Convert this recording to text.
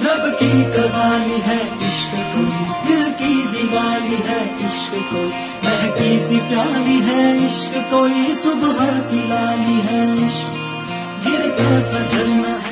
रब की कहानी है, इश्क कोई, दिल की दीवानी है, इश्क कोई। महकी सी प्याली है, इश्क कोई, सुबह की लाली है, इश्क। गिरता का झरना है।